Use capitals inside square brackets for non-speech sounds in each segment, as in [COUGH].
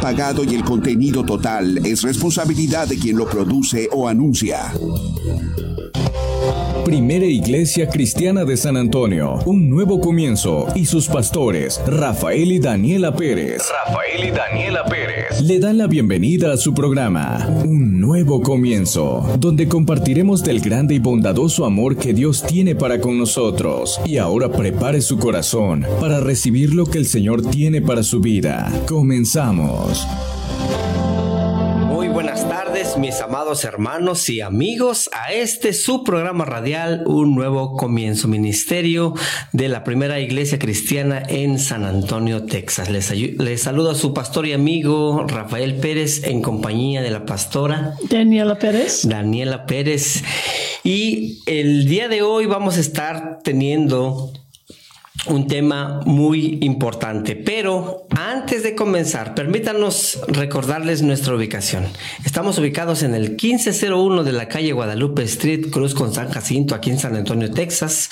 pagado y el contenido total es responsabilidad de quien lo produce o anuncia. Primera Iglesia Cristiana de San Antonio, un nuevo comienzo y sus pastores, Rafael y Daniela Pérez. Rafael y Daniela Pérez. Le dan la bienvenida a su programa, Un nuevo comienzo, donde compartiremos del grande y bondadoso amor que Dios tiene para con nosotros. Y ahora prepare su corazón para recibir lo que el Señor tiene para su vida. Comenzamos mis amados hermanos y amigos, a este su programa radial, Un Nuevo Comienzo, Ministerio de la Primera Iglesia Cristiana en San Antonio, Texas. Les, les saludo a su pastor y amigo Rafael Pérez en compañía de la pastora Daniela Pérez. Daniela Pérez. Y el día de hoy vamos a estar teniendo un tema muy importante. Pero antes de comenzar, permítanos recordarles nuestra ubicación. Estamos ubicados en el 1501 de la calle Guadalupe Street, Cruz con San Jacinto, aquí en San Antonio, Texas.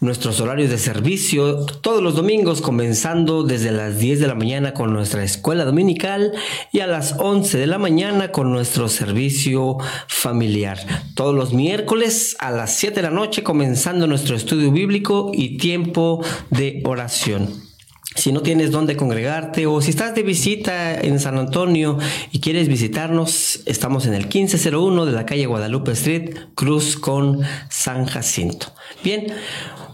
Nuestros horarios de servicio todos los domingos, comenzando desde las 10 de la mañana con nuestra escuela dominical y a las 11 de la mañana con nuestro servicio familiar. Todos los miércoles a las 7 de la noche, comenzando nuestro estudio bíblico y tiempo de oración. Si no tienes dónde congregarte o si estás de visita en San Antonio y quieres visitarnos, estamos en el 1501 de la calle Guadalupe Street, Cruz con San Jacinto. Bien,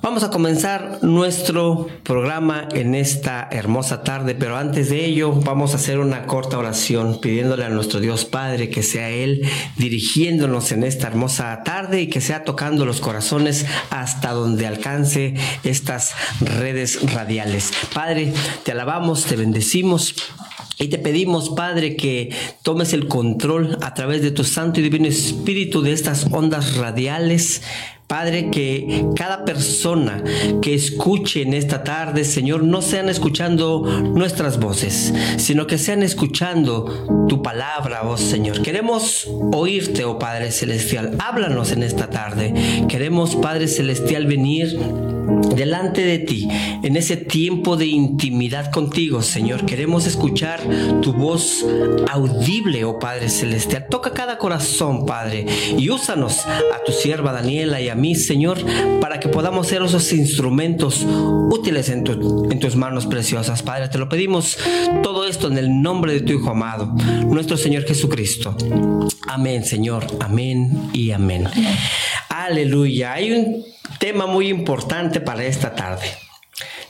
Vamos a comenzar nuestro programa en esta hermosa tarde, pero antes de ello vamos a hacer una corta oración pidiéndole a nuestro Dios Padre que sea Él dirigiéndonos en esta hermosa tarde y que sea tocando los corazones hasta donde alcance estas redes radiales. Padre, te alabamos, te bendecimos. Y te pedimos, Padre, que tomes el control a través de tu Santo y Divino Espíritu de estas ondas radiales Padre, que cada persona que escuche en esta tarde, Señor, no sean escuchando nuestras voces, sino que sean escuchando tu palabra, oh Señor. Queremos oírte, oh Padre Celestial. Háblanos en esta tarde. Queremos, Padre Celestial, venir delante de ti en ese tiempo de intimidad contigo, Señor. Queremos escuchar tu voz audible, oh Padre Celestial. Toca cada corazón, Padre, y úsanos a tu sierva Daniela y a mí, Señor, para que podamos ser esos instrumentos útiles en, tus manos preciosas, Padre. Te lo pedimos todo esto en el nombre de tu Hijo amado, nuestro Señor Jesucristo. Amén, Señor. Amén y amén. Aleluya. Hay un tema muy importante para esta tarde.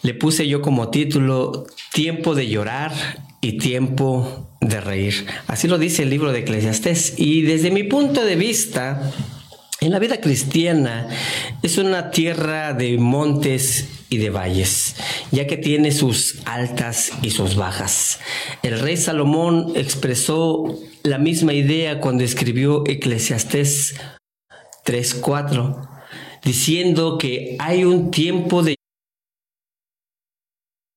Le puse yo como título Tiempo de llorar y tiempo de reír. Así lo dice el libro de Eclesiastés. Y desde mi punto de vista, en la vida cristiana es una tierra de montes y de valles, ya que tiene sus altas y sus bajas. El rey Salomón expresó la misma idea cuando escribió Eclesiastés 3.4 diciendo que hay un tiempo de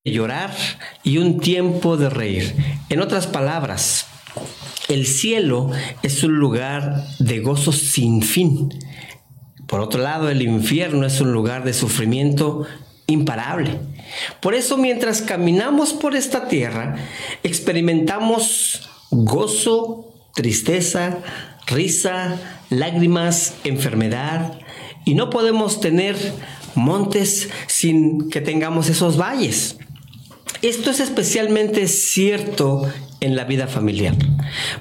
llorar y un tiempo de reír. En otras palabras, el cielo es un lugar de gozo sin fin. Por otro lado, el infierno es un lugar de sufrimiento imparable. Por eso mientras caminamos por esta tierra, experimentamos gozo, tristeza, risa, lágrimas, enfermedad, y no podemos tener montes sin que tengamos esos valles. Esto es especialmente cierto en la vida familiar,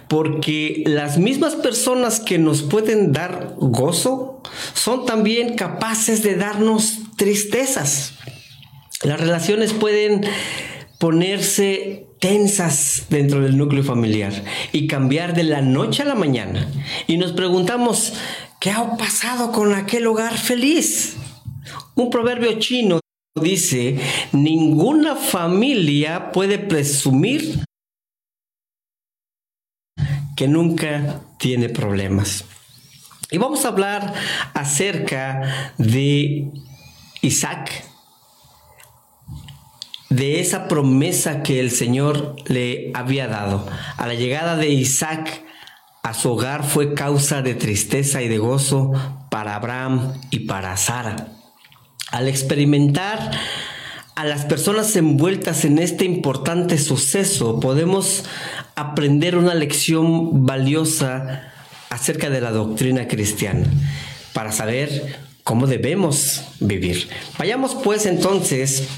porque las mismas personas que nos pueden dar gozo son también capaces de darnos tristezas. Las relaciones pueden ponerse tensas dentro del núcleo familiar y cambiar de la noche a la mañana. Y nos preguntamos, ¿Qué ha pasado con aquel hogar feliz? Un proverbio chino dice, ninguna familia puede presumir que nunca tiene problemas. Y vamos a hablar acerca de Isaac, de esa promesa que el Señor le había dado. A la llegada de Isaac a su hogar fue causa de tristeza y de gozo para Abraham y para Sara. Al experimentar a las personas envueltas en este importante suceso, podemos aprender una lección valiosa acerca de la doctrina cristiana para saber cómo debemos vivir. Vayamos pues entonces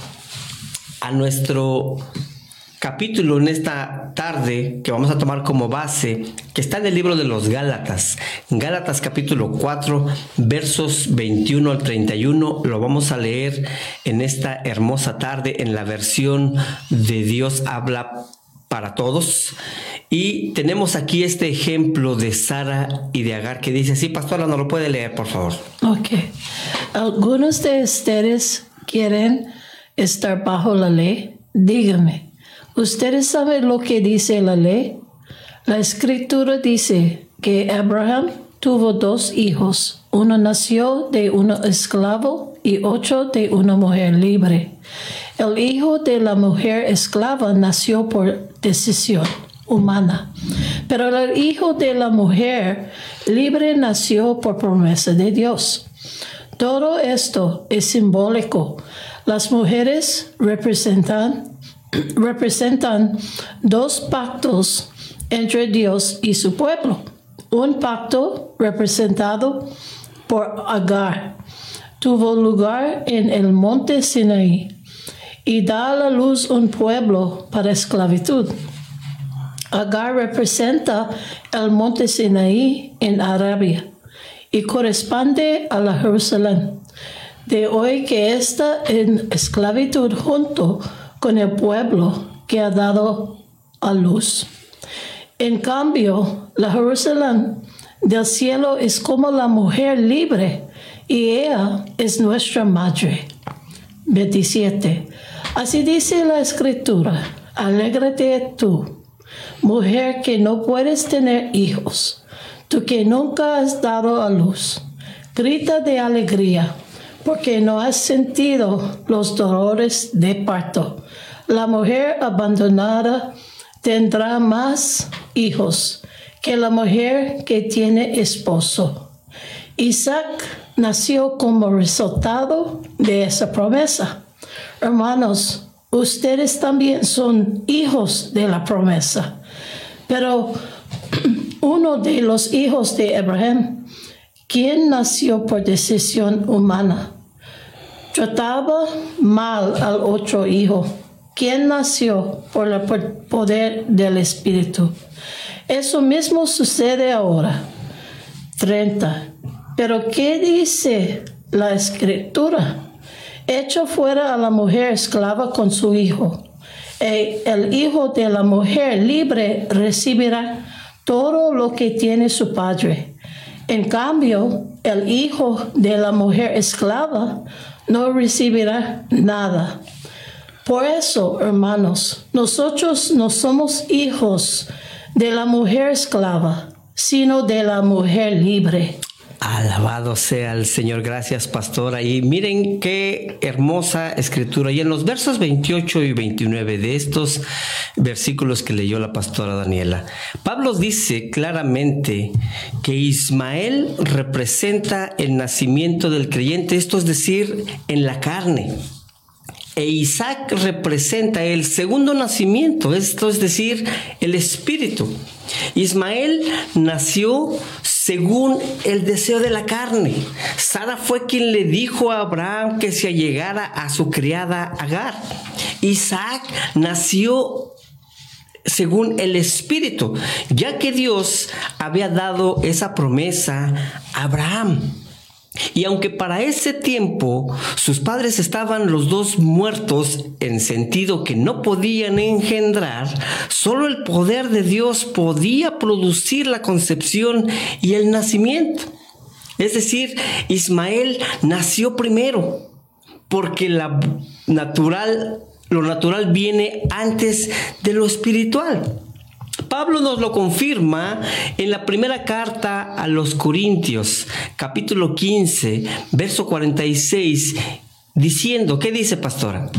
a nuestro capítulo en esta tarde que vamos a tomar como base, que está en el libro de los Gálatas. Gálatas capítulo 4, versos 21 al 31. Lo vamos a leer en esta hermosa tarde en la versión de Dios habla para todos. Y tenemos aquí este ejemplo de Sara y de Agar que dice, sí, pastora, no lo puede leer, por favor. Ok. ¿Algunos de ustedes quieren estar bajo la ley? Dígame, ¿ustedes saben lo que dice la ley? La escritura dice que Abraham tuvo dos hijos. Uno nació de un esclavo y otro de una mujer libre. El hijo de la mujer esclava nació por decisión humana. Pero el hijo de la mujer libre nació por promesa de Dios. Todo esto es simbólico. Las mujeres representan, representan dos pactos entre Dios y su pueblo. Un pacto representado por Agar tuvo lugar en el monte Sinaí y da a la luz un pueblo para esclavitud. Agar representa el monte Sinaí en Arabia y corresponde a la Jerusalén de hoy que está en esclavitud junto con el pueblo que ha dado a luz. En cambio, la Jerusalén del cielo es como la mujer libre y ella es nuestra madre. 27. Así dice la escritura, alégrate tú mujer que no puedes tener hijos, tú que nunca has dado a luz, grita de alegría, porque no has sentido los dolores de parto. La mujer abandonada tendrá más hijos que la mujer que tiene esposo. Isaac nació como resultado de esa promesa. Hermanos, ustedes también son hijos de la promesa. Pero [CLEARS THROAT] uno de los hijos de Abraham, quien nació por decisión humana, trataba mal al otro hijo, quien nació por el poder del Espíritu. Eso mismo sucede ahora. 30. Pero ¿qué dice la escritura? Echa fuera a la mujer esclava con su hijo eh, el hijo de la mujer libre recibirá todo lo que tiene su padre. En cambio, el hijo de la mujer esclava no recibirá nada. Por eso, hermanos, nosotros no somos hijos de la mujer esclava, sino de la mujer libre. Alabado sea el Señor. Gracias, pastora. Y miren qué hermosa escritura. Y en los versos 28 y 29 de estos versículos que leyó la pastora Daniela, Pablo dice claramente que Ismael representa el nacimiento del creyente, esto es decir, en la carne. E Isaac representa el segundo nacimiento, esto es decir, el espíritu. Ismael nació según el deseo de la carne. Sara fue quien le dijo a Abraham que se allegara a su criada Agar. Isaac nació según el Espíritu, ya que Dios había dado esa promesa a Abraham. Y aunque para ese tiempo sus padres estaban los dos muertos en sentido que no podían engendrar, solo el poder de Dios podía producir la concepción y el nacimiento. Es decir, Ismael nació primero, porque la natural, lo natural viene antes de lo espiritual. Pablo nos lo confirma en la primera carta a los Corintios, capítulo 15, verso 46, diciendo, ¿qué dice pastora?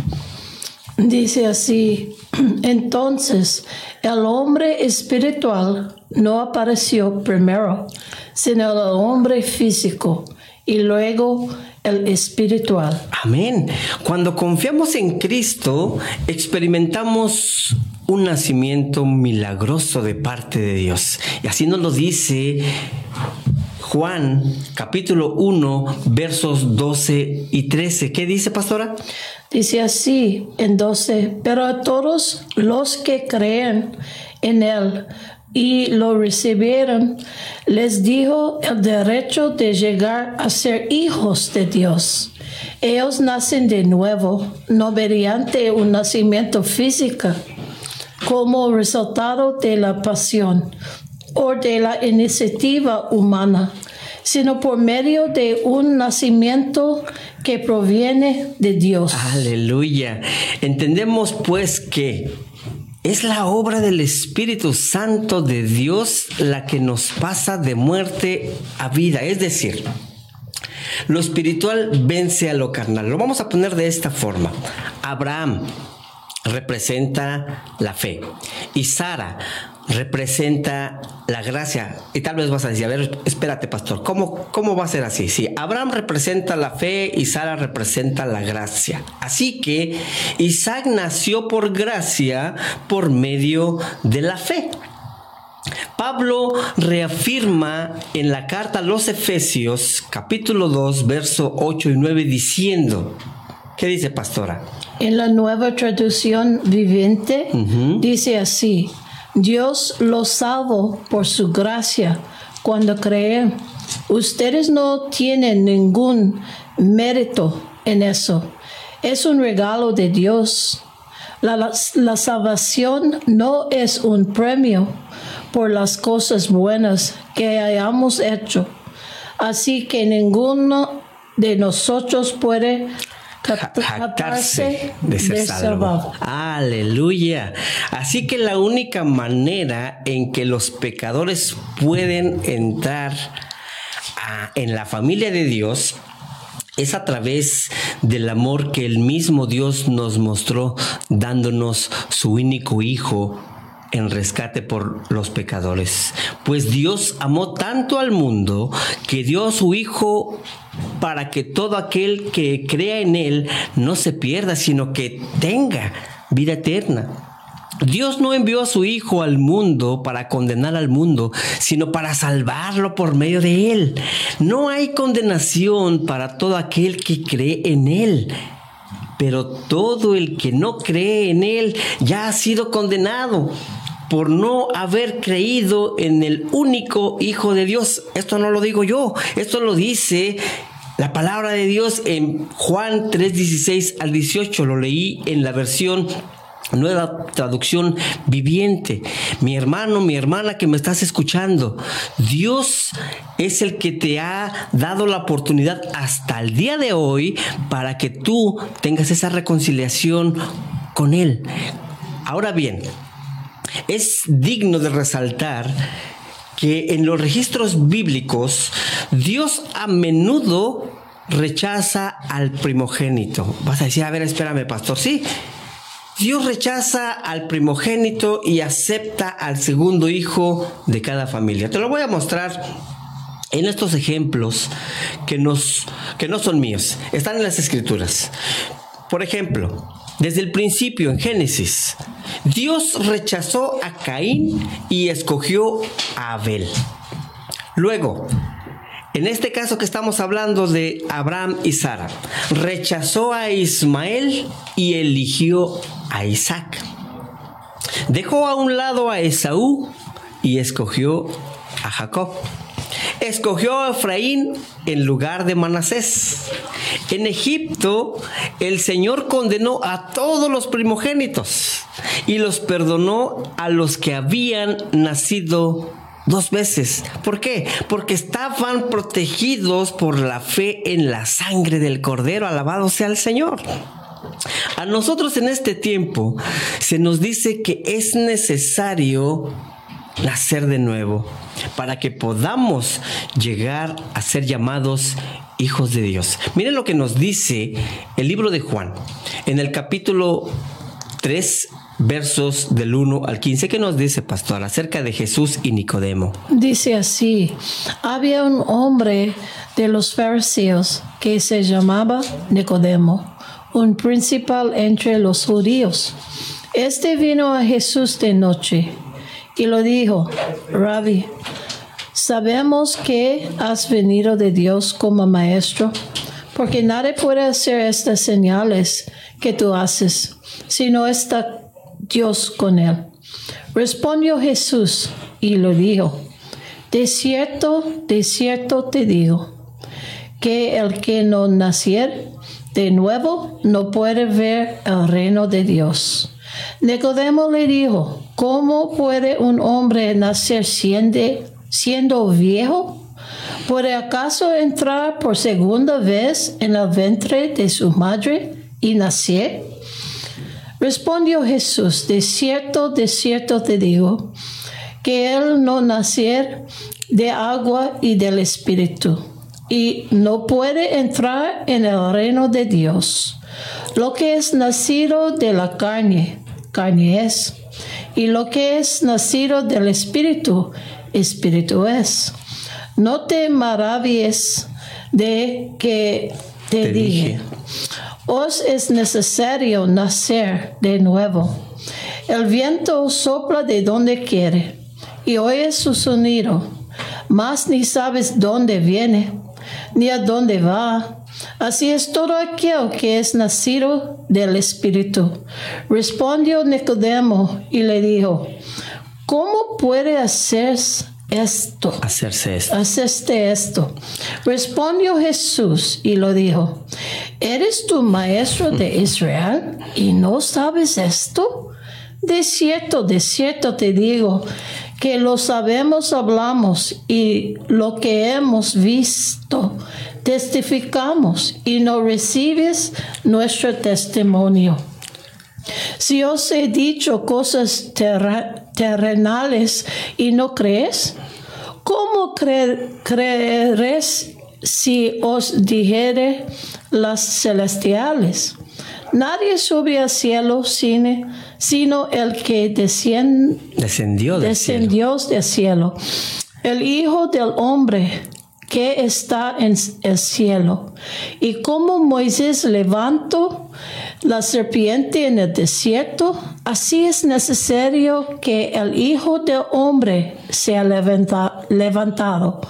Dice así, [CLEARS THROAT] entonces el hombre espiritual no apareció primero, sino el hombre físico, y luego el espiritual. Amén. Cuando confiamos en Cristo, experimentamos un nacimiento milagroso de parte de Dios. Y así nos lo dice Juan capítulo 1 versos 12 y 13. ¿Qué dice, pastora? Dice así en 12, pero a todos los que creen en Él y lo recibieron, les dijo el derecho de llegar a ser hijos de Dios. Ellos nacen de nuevo, no mediante un nacimiento físico, como resultado de la pasión o de la iniciativa humana, sino por medio de un nacimiento que proviene de Dios. Aleluya. Entendemos pues que es la obra del Espíritu Santo de Dios la que nos pasa de muerte a vida. Es decir, lo espiritual vence a lo carnal. Lo vamos a poner de esta forma. Abraham representa la fe y Sara representa la gracia. Y tal vez vas a decir, a ver, espérate, pastor, ¿cómo, cómo va a ser así? Sí, Abraham representa la fe y Sara representa la gracia. Así que Isaac nació por gracia por medio de la fe. Pablo reafirma en la carta a los Efesios capítulo 2 verso 8 y 9 diciendo, ¿qué dice pastora? En la nueva traducción viviente dice así, Dios los salvó por su gracia cuando creen. Ustedes no tienen ningún mérito en eso. Es un regalo de Dios. La, la, la, salvación no es un premio por las cosas buenas que hayamos hecho. Así que ninguno de nosotros puede jactarse de ser salvo. Aleluya. Así que la única manera en que los pecadores pueden entrar a, en la familia de Dios es a través del amor que el mismo Dios nos mostró dándonos su único hijo en rescate por los pecadores. Pues Dios amó tanto al mundo que dio a su Hijo para que todo aquel que crea en Él no se pierda, sino que tenga vida eterna. Dios no envió a su Hijo al mundo para condenar al mundo, sino para salvarlo por medio de Él. No hay condenación para todo aquel que cree en Él pero todo el que no cree en Él ya ha sido condenado por no haber creído en el único Hijo de Dios. Esto no lo digo yo, esto lo dice la palabra de Dios en Juan 3:16 al 18. Lo leí en la versión nueva traducción viviente. Mi hermano, mi hermana que me estás escuchando, Dios es el que te ha dado la oportunidad hasta el día de hoy para que tú tengas esa reconciliación con Él. Ahora bien, es digno de resaltar que en los registros bíblicos Dios a menudo rechaza al primogénito. Vas a decir, a ver, espérame, pastor, sí. Dios rechaza al primogénito y acepta al segundo hijo de cada familia. Te lo voy a mostrar en estos ejemplos que, que no son míos, están en las escrituras. Por ejemplo, desde el principio en Génesis, Dios rechazó a Caín y escogió a Abel. Luego, en este caso que estamos hablando de Abraham y Sara, rechazó a Ismael y eligió a Isaac. Dejó a un lado a Esaú y escogió a Jacob escogió a Efraín en lugar de Manasés. En Egipto, el Señor condenó a todos los primogénitos y los perdonó a los que habían nacido dos veces. ¿Por qué? Porque estaban protegidos por la fe en la sangre del Cordero. Alabado sea el Señor. A nosotros en este tiempo se nos dice que es necesario nacer de nuevo para que podamos llegar a ser llamados hijos de Dios. Miren lo que nos dice el libro de Juan en el capítulo 3, versos del 1 al 15. ¿Qué nos dice, pastor, acerca de Jesús y Nicodemo? Dice así, había un hombre de los fariseos que se llamaba Nicodemo, un principal entre los judíos. Este vino a Jesús de noche y lo dijo, Rabbi, sabemos que has venido de Dios como maestro, porque nadie puede hacer estas señales que tú haces, si no está Dios con él. Respondió Jesús y lo dijo, de cierto, de cierto te digo, que el que no naciere de nuevo no puede ver el reino de Dios. Nicodemo le dijo, ¿cómo puede un hombre nacer siendo, viejo? ¿Puede acaso entrar por segunda vez en el vientre de su madre y nacer? Respondió Jesús, de cierto, de cierto te digo, que él no nacer de agua y del Espíritu, y no puede entrar en el reino de Dios. Lo que es nacido de la carne, carne es, y lo que es nacido del Espíritu, Espíritu es. No te maravilles de que te, Te dije. dije. Os es necesario nacer de nuevo. El viento sopla de donde quiere y oyes su sonido, mas ni sabes dónde viene ni a dónde va. Así es todo aquel que es nacido del Espíritu. Respondió Nicodemo y le dijo, ¿cómo puede hacer esto? Hacerse esto. Haceste esto. Respondió Jesús y lo dijo, ¿eres tu maestro de Israel y no sabes esto? De cierto, de cierto te digo que lo sabemos, hablamos y lo que hemos visto, testificamos y no recibes nuestro testimonio. Si os he dicho cosas terrenales y no crees, ¿cómo cre- creerás si os dijere las celestiales? Nadie sube al cielo sino, sino el que Descendió del cielo. descendió del cielo. El Hijo del Hombre que está en el cielo. Y como Moisés levantó la serpiente en el desierto, así es necesario que el Hijo del Hombre sea levanta- levantado,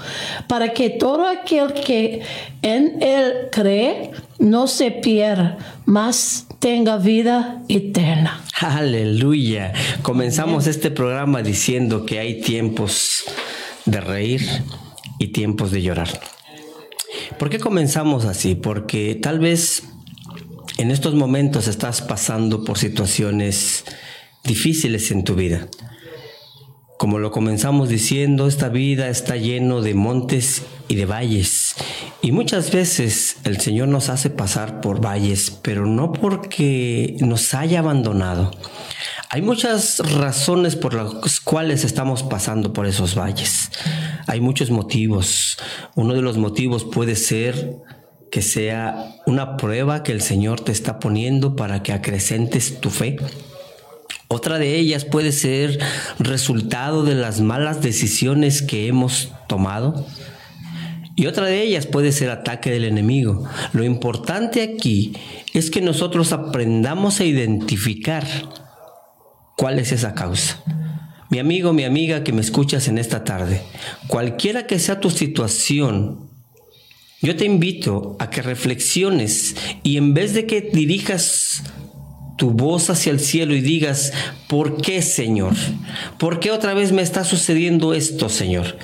para que todo aquel que en él cree no se pierda, mas tenga vida eterna. Aleluya. Comenzamos este programa diciendo que hay tiempos de reír y tiempos de llorar. ¿Por qué comenzamos así? Porque tal vez en estos momentos estás pasando por situaciones difíciles en tu vida. Como lo comenzamos diciendo, esta vida está lleno de montes y de valles. Y muchas veces el Señor nos hace pasar por valles, pero no porque nos haya abandonado. Hay muchas razones por las cuales estamos pasando por esos valles. Hay muchos motivos. Uno de los motivos puede ser que sea una prueba que el Señor te está poniendo para que acrecentes tu fe. Otra de ellas puede ser resultado de las malas decisiones que hemos tomado. Y otra de ellas puede ser ataque del enemigo. Lo importante aquí es que nosotros aprendamos a identificar cuál es esa causa. Mi amigo, mi amiga que me escuchas en esta tarde, cualquiera que sea tu situación, yo te invito a que reflexiones y en vez de que dirijas tu voz hacia el cielo y digas, ¿por qué, Señor? ¿Por qué otra vez me está sucediendo esto, Señor?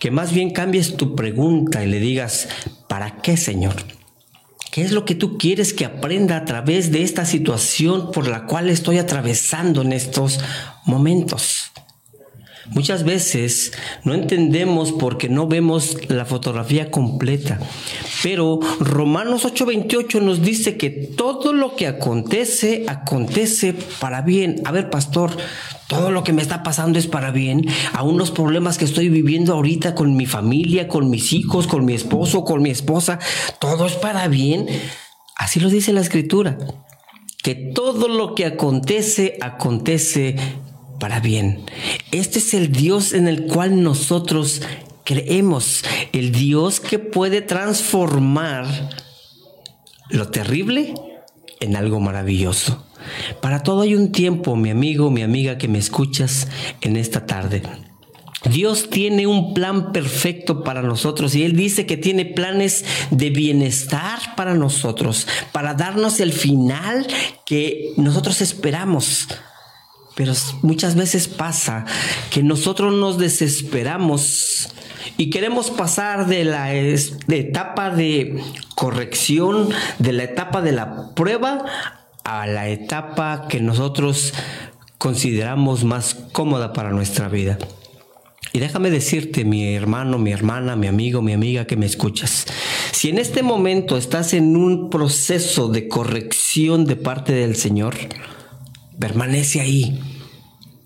Que más bien cambies tu pregunta y le digas, ¿para qué, Señor? ¿Qué es lo que tú quieres que aprenda a través de esta situación por la cual estoy atravesando en estos momentos? Muchas veces no entendemos porque no vemos la fotografía completa. Pero Romanos 8:28 nos dice que todo lo que acontece, acontece para bien. A ver, pastor, todo lo que me está pasando es para bien. Aún los problemas que estoy viviendo ahorita con mi familia, con mis hijos, con mi esposo, con mi esposa, todo es para bien. Así lo dice la escritura. que todo lo que acontece, acontece para bien. Este es el Dios en el cual nosotros creemos, el Dios que puede transformar lo terrible en algo maravilloso. Para todo hay un tiempo, mi amigo, mi amiga que me escuchas en esta tarde. Dios tiene un plan perfecto para nosotros y Él dice que tiene planes de bienestar para nosotros, para darnos el final que nosotros esperamos. Pero muchas veces pasa que nosotros nos desesperamos y queremos pasar de la etapa de corrección, de la etapa de la prueba, a la etapa que nosotros consideramos más cómoda para nuestra vida. Y déjame decirte, mi hermano, mi hermana, mi amigo, mi amiga que me escuchas, si en este momento estás en un proceso de corrección de parte del Señor, permanece ahí.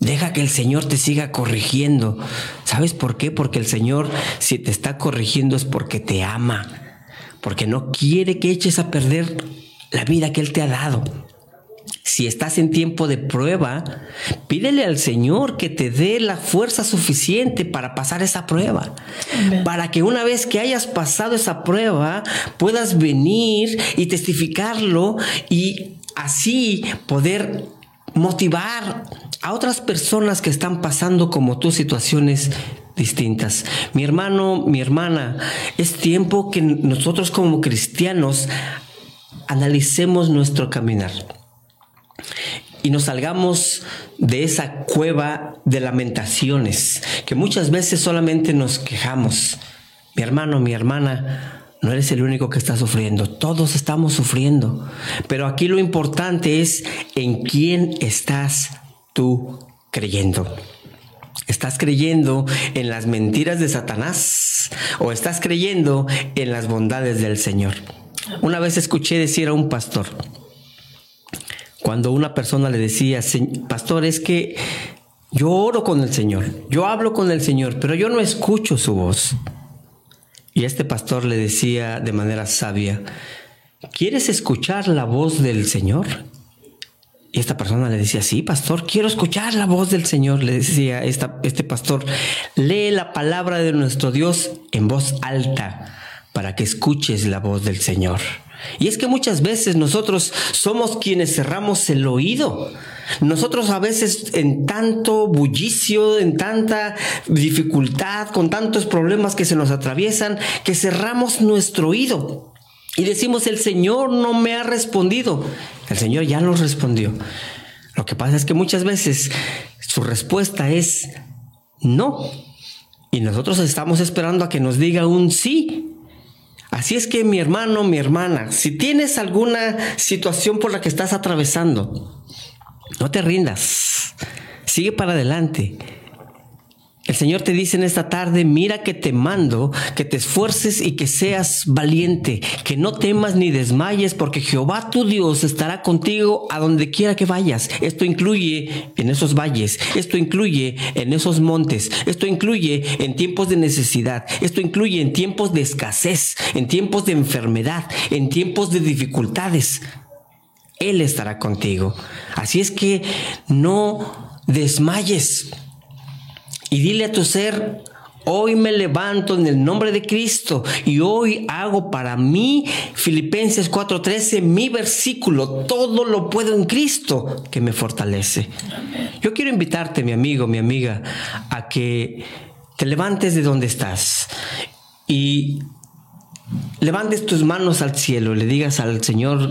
Deja que el Señor te siga corrigiendo. ¿Sabes por qué? Porque el Señor, si te está corrigiendo, es porque te ama. Porque no quiere que eches a perder la vida que Él te ha dado. Si estás en tiempo de prueba, pídele al Señor que te dé la fuerza suficiente para pasar esa prueba. Para que una vez que hayas pasado esa prueba, puedas venir y testificarlo y así poder motivar a otras personas que están pasando como tú situaciones distintas. Mi hermano, mi hermana, es tiempo que nosotros como cristianos analicemos nuestro caminar y nos salgamos de esa cueva de lamentaciones, que muchas veces solamente nos quejamos. Mi hermano, mi hermana, no eres el único que está sufriendo, todos estamos sufriendo, pero aquí lo importante es en quién estás tú creyendo. ¿Estás creyendo en las mentiras de Satanás o estás creyendo en las bondades del Señor? Una vez escuché decir a un pastor, cuando una persona le decía, pastor, es que yo oro con el Señor, yo hablo con el Señor, pero yo no escucho su voz. Y este pastor le decía de manera sabia, ¿quieres escuchar la voz del Señor? Y esta persona le decía, sí, pastor, quiero escuchar la voz del Señor. Le decía esta, este pastor, lee la palabra de nuestro Dios en voz alta para que escuches la voz del Señor. Y es que muchas veces nosotros somos quienes cerramos el oído. Nosotros a veces en tanto bullicio, en tanta dificultad, con tantos problemas que se nos atraviesan, que cerramos nuestro oído. Y decimos, el Señor no me ha respondido. El Señor ya nos respondió. Lo que pasa es que muchas veces su respuesta es no. Y nosotros estamos esperando a que nos diga un sí. Así es que mi hermano, mi hermana, si tienes alguna situación por la que estás atravesando, no te rindas, sigue para adelante. El Señor te dice en esta tarde, mira que te mando, que te esfuerces y que seas valiente, que no temas ni desmayes, porque Jehová tu Dios estará contigo a donde quiera que vayas. Esto incluye en esos valles, esto incluye en esos montes, esto incluye en tiempos de necesidad, esto incluye en tiempos de escasez, en tiempos de enfermedad, en tiempos de dificultades. Él estará contigo. Así es que no desmayes. Y dile a tu ser, hoy me levanto en el nombre de Cristo y hoy hago para mí, Filipenses 4:13, mi versículo, todo lo puedo en Cristo que me fortalece. Yo quiero invitarte, mi amigo, mi amiga, a que te levantes de donde estás y levantes tus manos al cielo, le digas al Señor,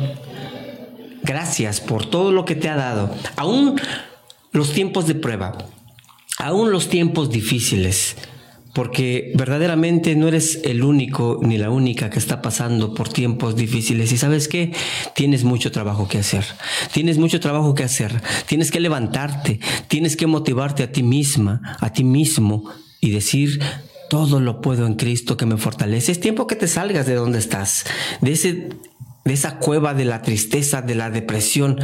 gracias por todo lo que te ha dado, aún los tiempos de prueba aún los tiempos difíciles, porque verdaderamente no eres el único ni la única que está pasando por tiempos difíciles. Y sabes qué? Tienes mucho trabajo que hacer. Tienes mucho trabajo que hacer. Tienes que levantarte. Tienes que motivarte a ti misma, a ti mismo y decir, todo lo puedo en Cristo que me fortalece. Es tiempo que te salgas de donde estás, de, ese, de esa cueva de la tristeza, de la depresión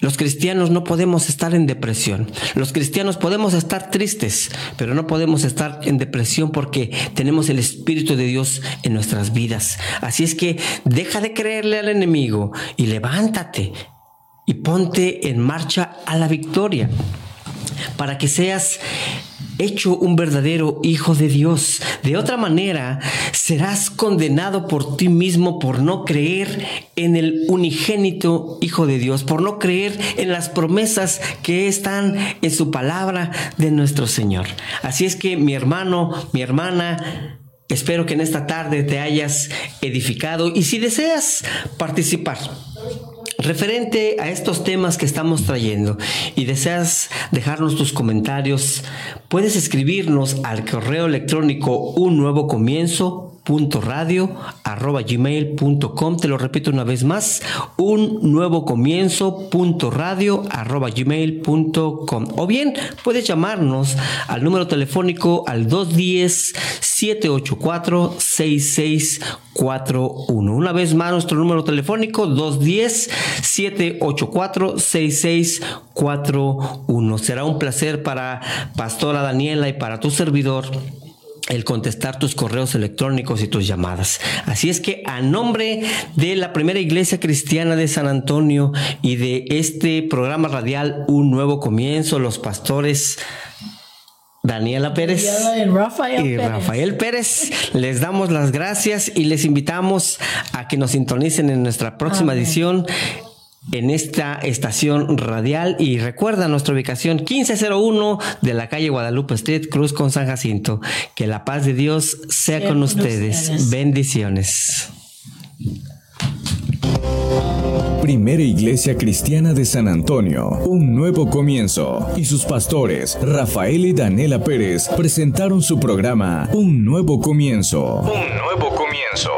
los cristianos no podemos estar en depresión. Los cristianos podemos estar tristes, pero no podemos estar en depresión porque tenemos el Espíritu de Dios en nuestras vidas. Así es que deja de creerle al enemigo y levántate y ponte en marcha a la victoria para que seas hecho un verdadero hijo de Dios. De otra manera, serás condenado por ti mismo por no creer en el unigénito Hijo de Dios, por no creer en las promesas que están en su palabra de nuestro Señor. Así es que mi hermano, mi hermana, Espero que en esta tarde te hayas edificado y si deseas participar referente a estos temas que estamos trayendo y deseas dejarnos tus comentarios, puedes escribirnos al correo electrónico un nuevo comienzo gmail.com te lo repito una vez más un nuevo comienzo punto radio arroba gmail.com o bien puedes llamarnos al número telefónico al 210 784 6641 una vez más nuestro número telefónico 210 784 6641 será un placer para Pastora Daniela y para tu servidor el contestar tus correos electrónicos y tus llamadas. Así es que a nombre de la primera iglesia cristiana de San Antonio y de este programa radial Un Nuevo Comienzo, los pastores Daniela Pérez y, Rafael, Pérez. Les damos las gracias y les invitamos a que nos sintonicen en nuestra próxima edición en esta estación radial y recuerda nuestra ubicación 1501 de la calle Guadalupe Street, Cruz con San Jacinto. Que la paz de Dios sea, con, ustedes. Bendiciones. Primera Iglesia Cristiana de San Antonio, un nuevo comienzo. Y sus pastores, Rafael y Daniela Pérez, presentaron su programa Un nuevo comienzo. Un nuevo comienzo.